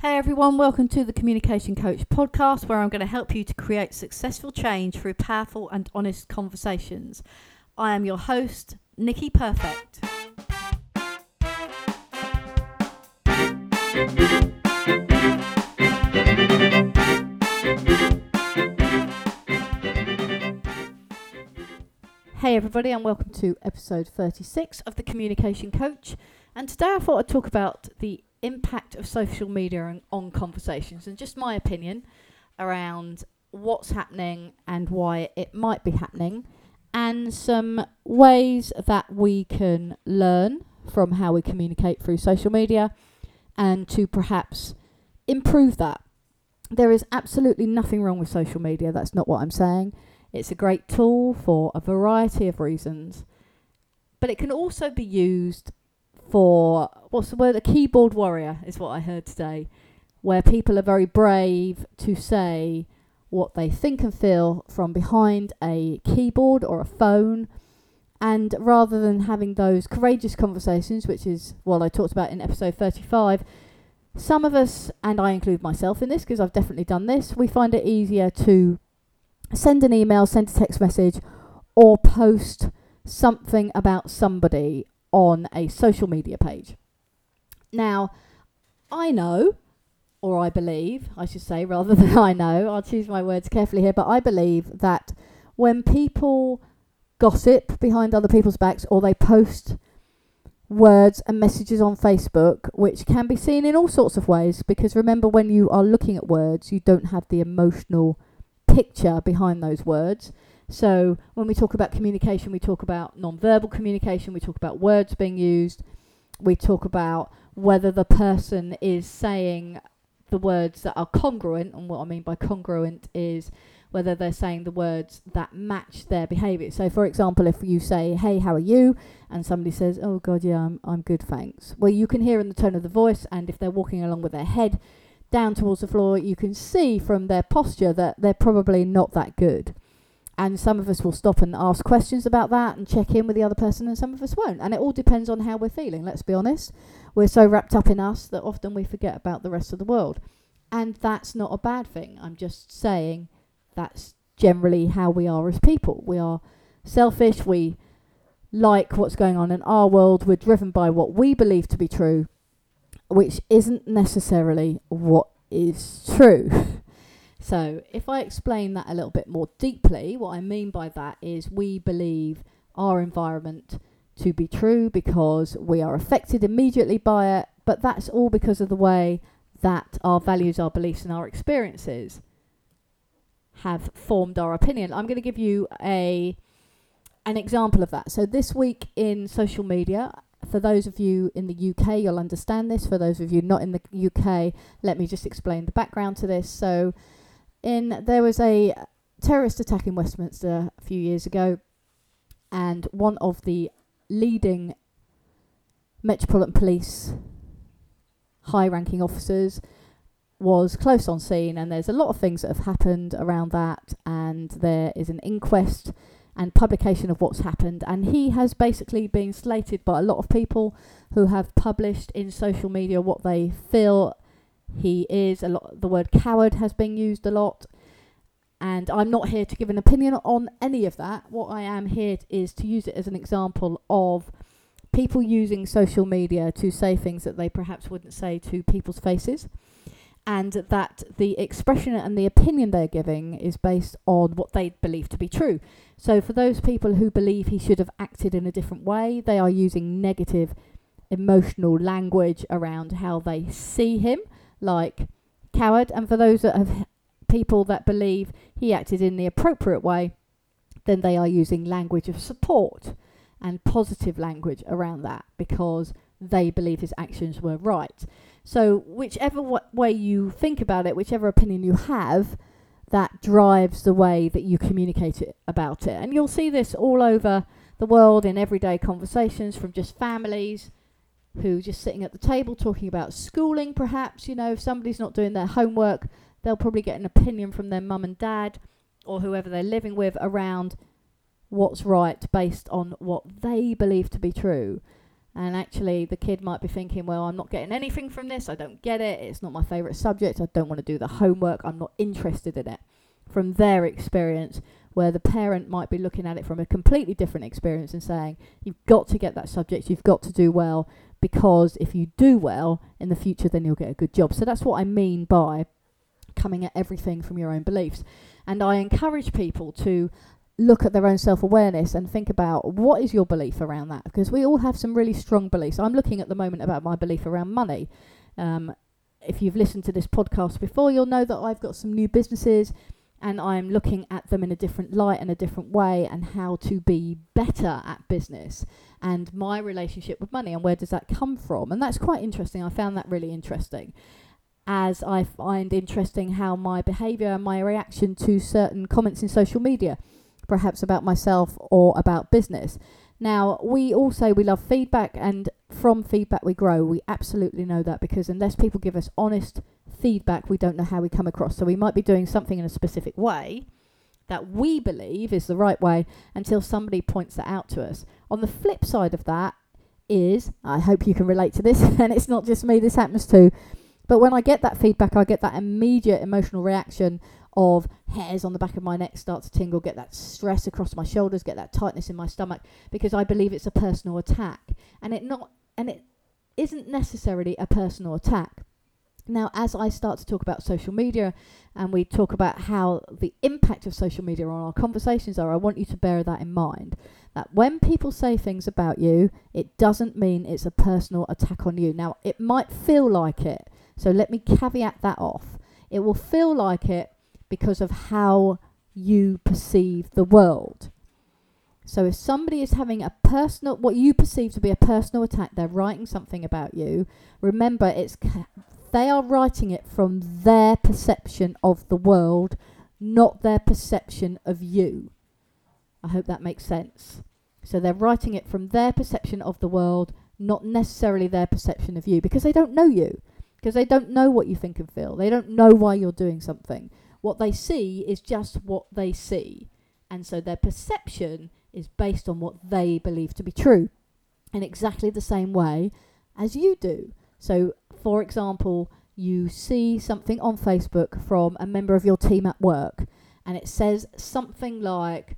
Hey everyone, welcome to the Communication Coach podcast where I'm going to help you to create successful change through powerful and honest conversations. I am your host, Nicky Perfect. Hey everybody, and welcome to episode 36 of the Communication Coach. And today I thought I'd talk about the impact of social media on, on conversations and just my opinion around what's happening and why it might be happening, and some ways that we can learn from how we communicate through social media and to perhaps improve that. There is absolutely nothing wrong with social media, that's not what I'm saying. It's a great tool for a variety of reasons, but it can also be used for what's the word? A keyboard warrior is what I heard today, where people are very brave to say what they think and feel from behind a keyboard or a phone. And rather than having those courageous conversations, which is what I talked about in episode 35, some of us, and I include myself in this because I've definitely done this, we find it easier to send an email, send a text message, or post something about somebody on a social media page. Now, I know, or I believe, I should say, rather than I know, I'll choose my words carefully here, but I believe that when people gossip behind other people's backs or they post words and messages on Facebook, which can be seen in all sorts of ways, because remember, when you are looking at words, you don't have the emotional picture behind those words. So when we talk about communication, we talk about non-verbal communication, we talk about words being used, we talk about whether the person is saying the words that are congruent, and what I mean by congruent is whether they're saying the words that match their behaviour. So, for example, if you say, "Hey, how are you?" and somebody says, "Oh God, yeah, I'm I'm good, thanks." Well, you can hear in the tone of the voice, and if they're walking along with their head down towards the floor, you can see from their posture that they're probably not that good. And some of us will stop and ask questions about that and check in with the other person, and some of us won't. And it all depends on how we're feeling, let's be honest. We're so wrapped up in us that often we forget about the rest of the world. And that's not a bad thing. I'm just saying that's generally how we are as people. We are selfish, we like what's going on in our world, we're driven by what we believe to be true, which isn't necessarily what is true. So, if I explain that a little bit more deeply, what I mean by that is we believe our environment to be true because we are affected immediately by it, but that's all because of the way that our values, our beliefs, and our experiences have formed our opinion. I'm going to give you a an example of that. So this week in social media, for those of you in the UK, you'll understand this. For those of you not in the UK, let me just explain the background to this. So in there was a terrorist attack in Westminster a few years ago, and one of the leading Metropolitan Police high-ranking officers was close on scene, and there's a lot of things that have happened around that, and there is an inquest and publication of what's happened, and he has basically been slated by a lot of people who have published in social media what they feel he is a lot. The word coward has been used a lot, and I'm not here to give an opinion on any of that. What I am here is to use it as an example of people using social media to say things that they perhaps wouldn't say to people's faces. And that the expression and the opinion they're giving is based on what they believe to be true. So, for those people who believe he should have acted in a different way, they are using negative emotional language around how they see him like coward. And for those that have people that believe he acted in the appropriate way, then they are using language of support and positive language around that because they believe his actions were right. So, whichever way you think about it, whichever opinion you have, that drives the way that you communicate it about it. And you'll see this all over the world in everyday conversations from just families who just sitting at the table talking about schooling, perhaps. You know, if somebody's not doing their homework, they'll probably get an opinion from their mum and dad or whoever they're living with around what's right based on what they believe to be true. And actually, the kid might be thinking, well, I'm not getting anything from this. I don't get it. It's not my favourite subject. I don't want to do the homework. I'm not interested in it. From their experience, where the parent might be looking at it from a completely different experience and saying, you've got to get that subject, you've got to do well, because if you do well in the future, then you'll get a good job. So that's what I mean by coming at everything from your own beliefs. And I encourage people to look at their own self awareness and think about what is your belief around that because we all have some really strong beliefs. I'm looking at the moment about my belief around money. Um, if you've listened to this podcast before, you'll know that I've got some new businesses and I'm looking at them in a different light and a different way and how to be better at business and my relationship with money and where does that come from. And that's quite interesting. I found that really interesting as I find interesting how my behavior and my reaction to certain comments in social media perhaps about myself or about business. Now, we all say we love feedback, and from feedback we grow. We absolutely know that because unless people give us honest feedback, we don't know how we come across. So we might be doing something in a specific way that we believe is the right way until somebody points that out to us. On the flip side of that is, I hope you can relate to this, and it's not just me, this happens too. But when I get that feedback, I get that immediate emotional reaction of hairs on the back of my neck start to tingle, get that stress across my shoulders, get that tightness in my stomach because I believe it's a personal attack. And it not and it isn't necessarily a personal attack. Now, as I start to talk about social media and we talk about how the impact of social media on our conversations are, I want you to bear that in mind. That when people say things about you, it doesn't mean it's a personal attack on you. Now, it might feel like it. So let me caveat that off. It will feel like it because of how you perceive the world. So if somebody is having a personal, what you perceive to be a personal attack, they're writing something about you. Remember, it's they are writing it from their perception of the world, not their perception of you. I hope that makes sense. So they're writing it from their perception of the world, not necessarily their perception of you, because they don't know you, because they don't know what you think and feel. They don't know why you're doing something. What they see is just what they see. And so their perception is based on what they believe to be true in exactly the same way as you do. So, for example, you see something on Facebook from a member of your team at work, and it says something like,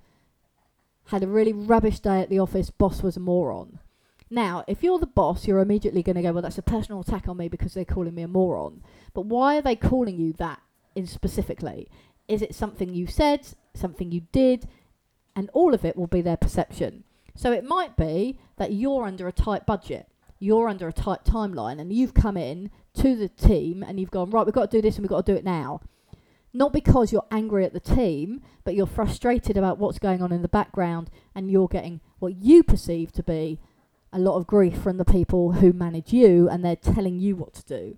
had a really rubbish day at the office, boss was a moron. Now, if you're the boss, you're immediately going to go, well, that's a personal attack on me because they're calling me a moron. But why are they calling you that in specifically. Is it something you said, something you did, and all of it will be their perception. So it might be that you're under a tight budget, you're under a tight timeline, and you've come in to the team and you've gone, right, we've got to do this and we've got to do it now. Not because you're angry at the team, but you're frustrated about what's going on in the background and you're getting what you perceive to be a lot of grief from the people who manage you and they're telling you what to do.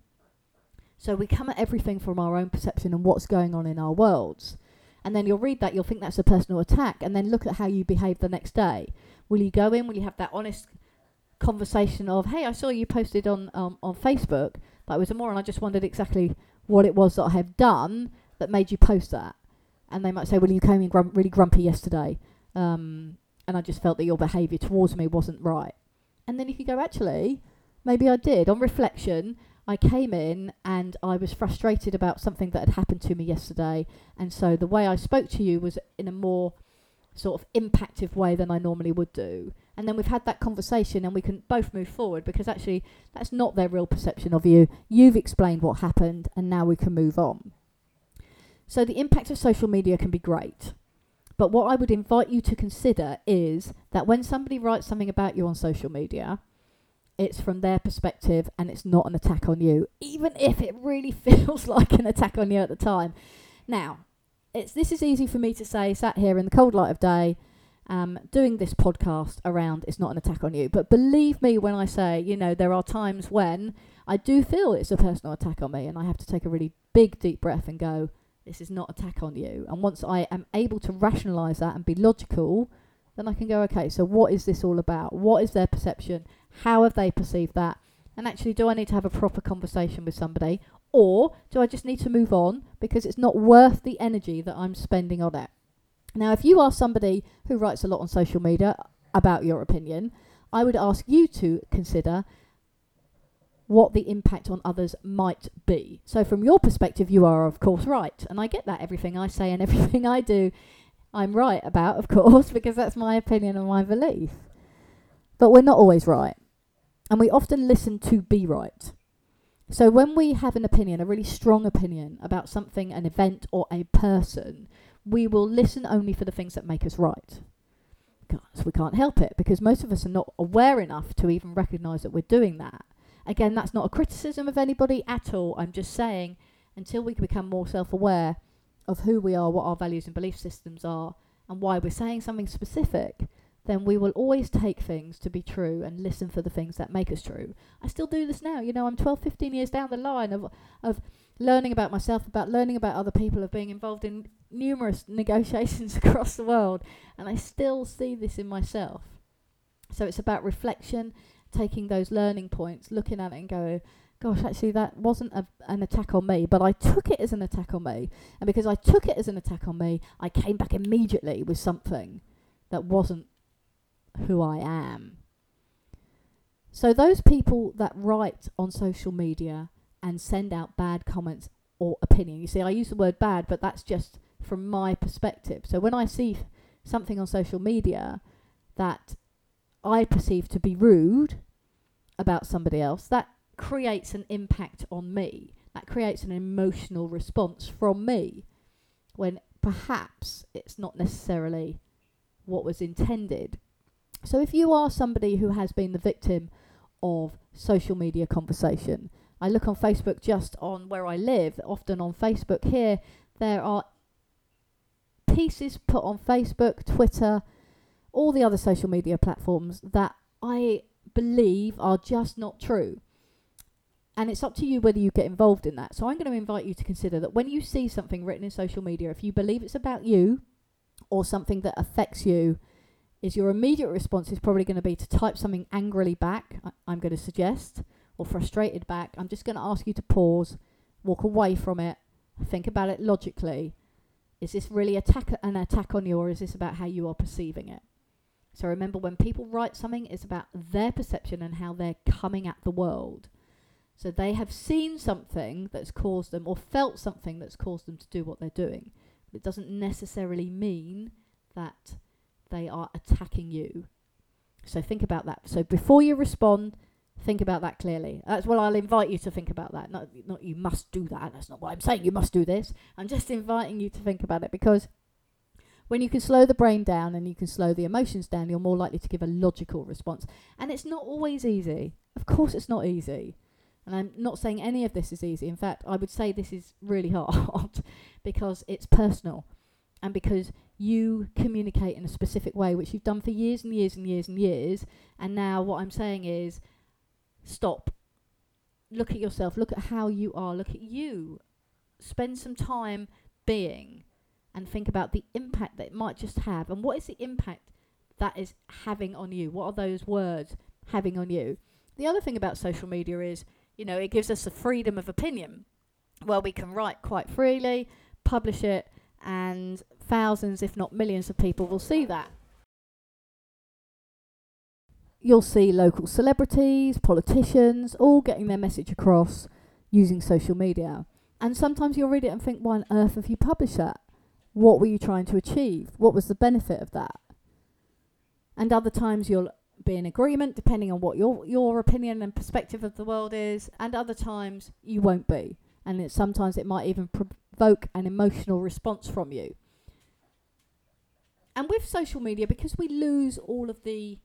So we come at everything from our own perception and what's going on in our worlds. And then you'll read that, you'll think that's a personal attack, and then look at how you behave the next day. Will you go in? Will you have that honest conversation of, hey, I saw you posted on um, on Facebook that was a moron. I just wondered exactly what it was that I have done that made you post that. And they might say, well, you came in grum- really grumpy yesterday, um, and I just felt that your behaviour towards me wasn't right. And then if you go, actually, maybe I did. On reflection, I came in and I was frustrated about something that had happened to me yesterday, and so the way I spoke to you was in a more sort of impactive way than I normally would do. And then we've had that conversation and we can both move forward because actually that's not their real perception of you. You've explained what happened and now we can move on. So the impact of social media can be great. But what I would invite you to consider is that when somebody writes something about you on social media, it's from their perspective and it's not an attack on you, even if it really feels like an attack on you at the time. Now, it's this is easy for me to say, sat here in the cold light of day, um, doing this podcast around it's not an attack on you. But believe me when I say, you know, there are times when I do feel it's a personal attack on me, and I have to take a really big, deep breath and go, this is not attack on you. And once I am able to rationalize that and be logical, then I can go, okay, so what is this all about? What is their perception? How have they perceived that? And actually, do I need to have a proper conversation with somebody? Or do I just need to move on because it's not worth the energy that I'm spending on it? Now, if you are somebody who writes a lot on social media about your opinion, I would ask you to consider what the impact on others might be. So, from your perspective, you are, of course, right. And I get that everything I say and everything I do, I'm right about, of course, because that's my opinion and my belief. But we're not always right. And we often listen to be right. So, when we have an opinion, a really strong opinion about something, an event, or a person, we will listen only for the things that make us right. Because we can't help it, because most of us are not aware enough to even recognize that we're doing that. Again, that's not a criticism of anybody at all. I'm just saying, until we can become more self aware of who we are, what our values and belief systems are, and why we're saying something specific, then we will always take things to be true and listen for the things that make us true. I still do this now. You know, I'm 12, 15 years down the line of, of learning about myself, about learning about other people, of being involved in numerous negotiations across the world, and I still see this in myself. So it's about reflection taking those learning points, looking at it and go, gosh, actually that wasn't a, an attack on me, but I took it as an attack on me. And because I took it as an attack on me, I came back immediately with something that wasn't who I am. So those people that write on social media and send out bad comments or opinion, you see, I use the word bad, but that's just from my perspective. So when I see something on social media that I perceive to be rude about somebody else, that creates an impact on me. That creates an emotional response from me when perhaps it's not necessarily what was intended. So if you are somebody who has been the victim of social media conversation, I look on Facebook just on where I live, often on Facebook here, there are pieces put on Facebook, Twitter, all the other social media platforms that I believe are just not true. And it's up to you whether you get involved in that. So I'm going to invite you to consider that when you see something written in social media, if you believe it's about you or something that affects you, is your immediate response is probably going to be to type something angrily back, I- am going to suggest, or frustrated back. I'm just going to ask you to pause, walk away from it, think about it logically. Is this really attack an attack on you, or is this about how you are perceiving it? So remember, when people write something, it's about their perception and how they're coming at the world. So they have seen something that's caused them, or felt something that's caused them to do what they're doing. It doesn't necessarily mean that they are attacking you. So think about that. So before you respond, think about that clearly. That's what I'll invite you to think about that. Not, not you must do that. That's not what I'm saying. You must do this. I'm just inviting you to think about it because when you can slow the brain down and you can slow the emotions down, you're more likely to give a logical response. And it's not always easy. Of course, it's not easy. And I'm not saying any of this is easy. In fact, I would say this is really hard because it's personal and because you communicate in a specific way, which you've done for years and years and years and years. And now, what I'm saying is stop. Look at yourself. Look at how you are. Look at you. Spend some time being and think about the impact that it might just have. And what is the impact that is having on you? What are those words having on you? The other thing about social media is, you know, it gives us the freedom of opinion. Well, we can write quite freely, publish it, and thousands, if not millions, of people will see that. You'll see local celebrities, politicians, all getting their message across using social media. And sometimes you'll read it and think, why on earth have you published that? what were you trying to achieve? What was the benefit of that? And other times you'll be in agreement depending on what your your opinion and perspective of the world is, and other times you won't be. And it, sometimes it might even provoke an emotional response from you. And with social media, because we lose all of the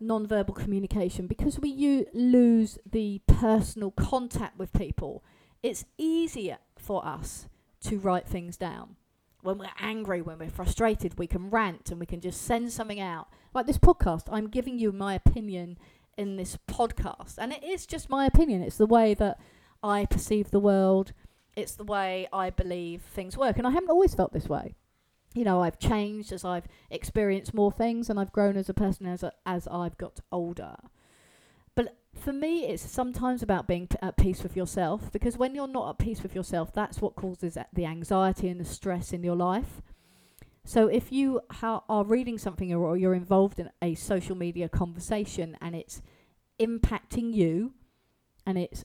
non-verbal communication, because we u- lose the personal contact with people, it's easier for us to write things down when we're angry, when we're frustrated, we can rant and we can just send something out. Like this podcast, I'm giving you my opinion in this podcast. And it is just my opinion. It's the way that I perceive the world, it's the way I believe things work. And I haven't always felt this way. You know, I've changed as I've experienced more things and I've grown as a person as, a, as I've got older But for me, it's sometimes about being p- at peace with yourself because when you're not at peace with yourself, that's what causes the anxiety and the stress in your life. So if you ha- are reading something or, or you're involved in a social media conversation and it's impacting you and it's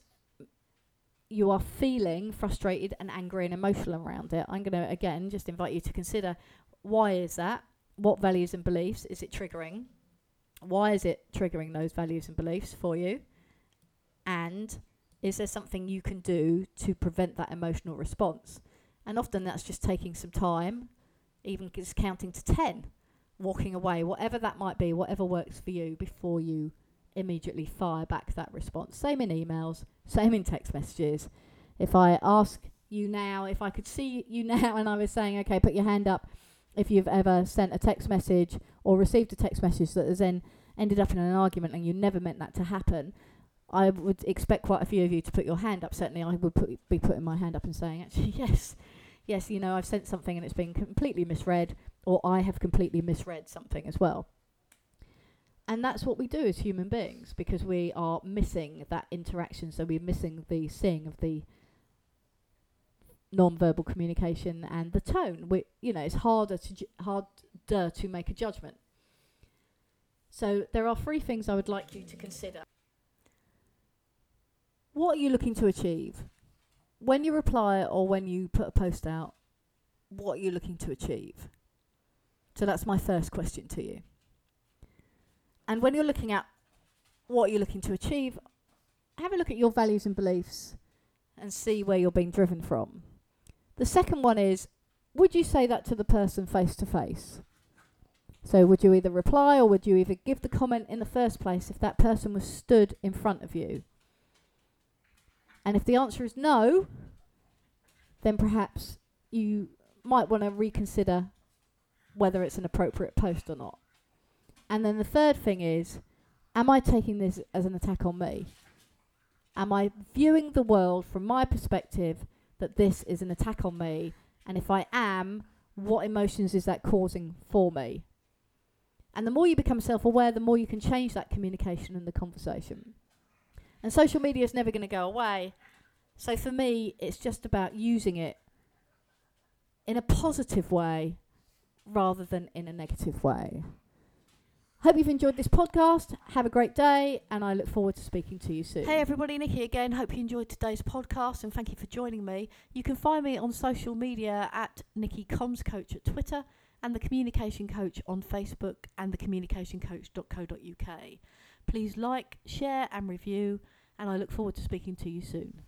you are feeling frustrated and angry and emotional around it, I'm going to again just invite you to consider why is that? What values and beliefs is it triggering? Why is it triggering those values and beliefs for you? And is there something you can do to prevent that emotional response? And often that's just taking some time, even just counting to 10, walking away, whatever that might be, whatever works for you before you immediately fire back that response. Same in emails, same in text messages. If I ask you now, if I could see you now and I was saying, okay, put your hand up if you've ever sent a text message or received a text message that has then ended up in an argument and you never meant that to happen, I would expect quite a few of you to put your hand up. Certainly, I would put, be putting my hand up and saying, actually, yes, yes, you know, I've sent something and it's been completely misread, or I have completely misread something as well. And that's what we do as human beings because we are missing that interaction. So we're missing the seeing of the non-verbal communication and the tone. We, you know, it's harder to ju- harder to make a judgment. So there are three things I would like you to consider. What are you looking to achieve? When you reply or when you put a post out, what are you looking to achieve? So that's my first question to you. And when you're looking at what you're looking to achieve, have a look at your values and beliefs and see where you're being driven from. The second one is would you say that to the person face to face? So would you either reply or would you either give the comment in the first place if that person was stood in front of you? And if the answer is no, then perhaps you might want to reconsider whether it's an appropriate post or not. And then the third thing is, am I taking this as an attack on me? Am I viewing the world from my perspective that this is an attack on me? And if I am, what emotions is that causing for me? And the more you become self aware, the more you can change that communication and the conversation. And social media is never going to go away. So for me, it's just about using it in a positive way rather than in a negative way. Hope you've enjoyed this podcast. Have a great day, and I look forward to speaking to you soon. Hey everybody, Nicky again. Hope you enjoyed today's podcast and thank you for joining me. You can find me on social media at Nicky Comms Coach at Twitter and the Communication Coach on Facebook and thecommunicationcoach.co.uk. Please like, share, and review, and I look forward to speaking to you soon.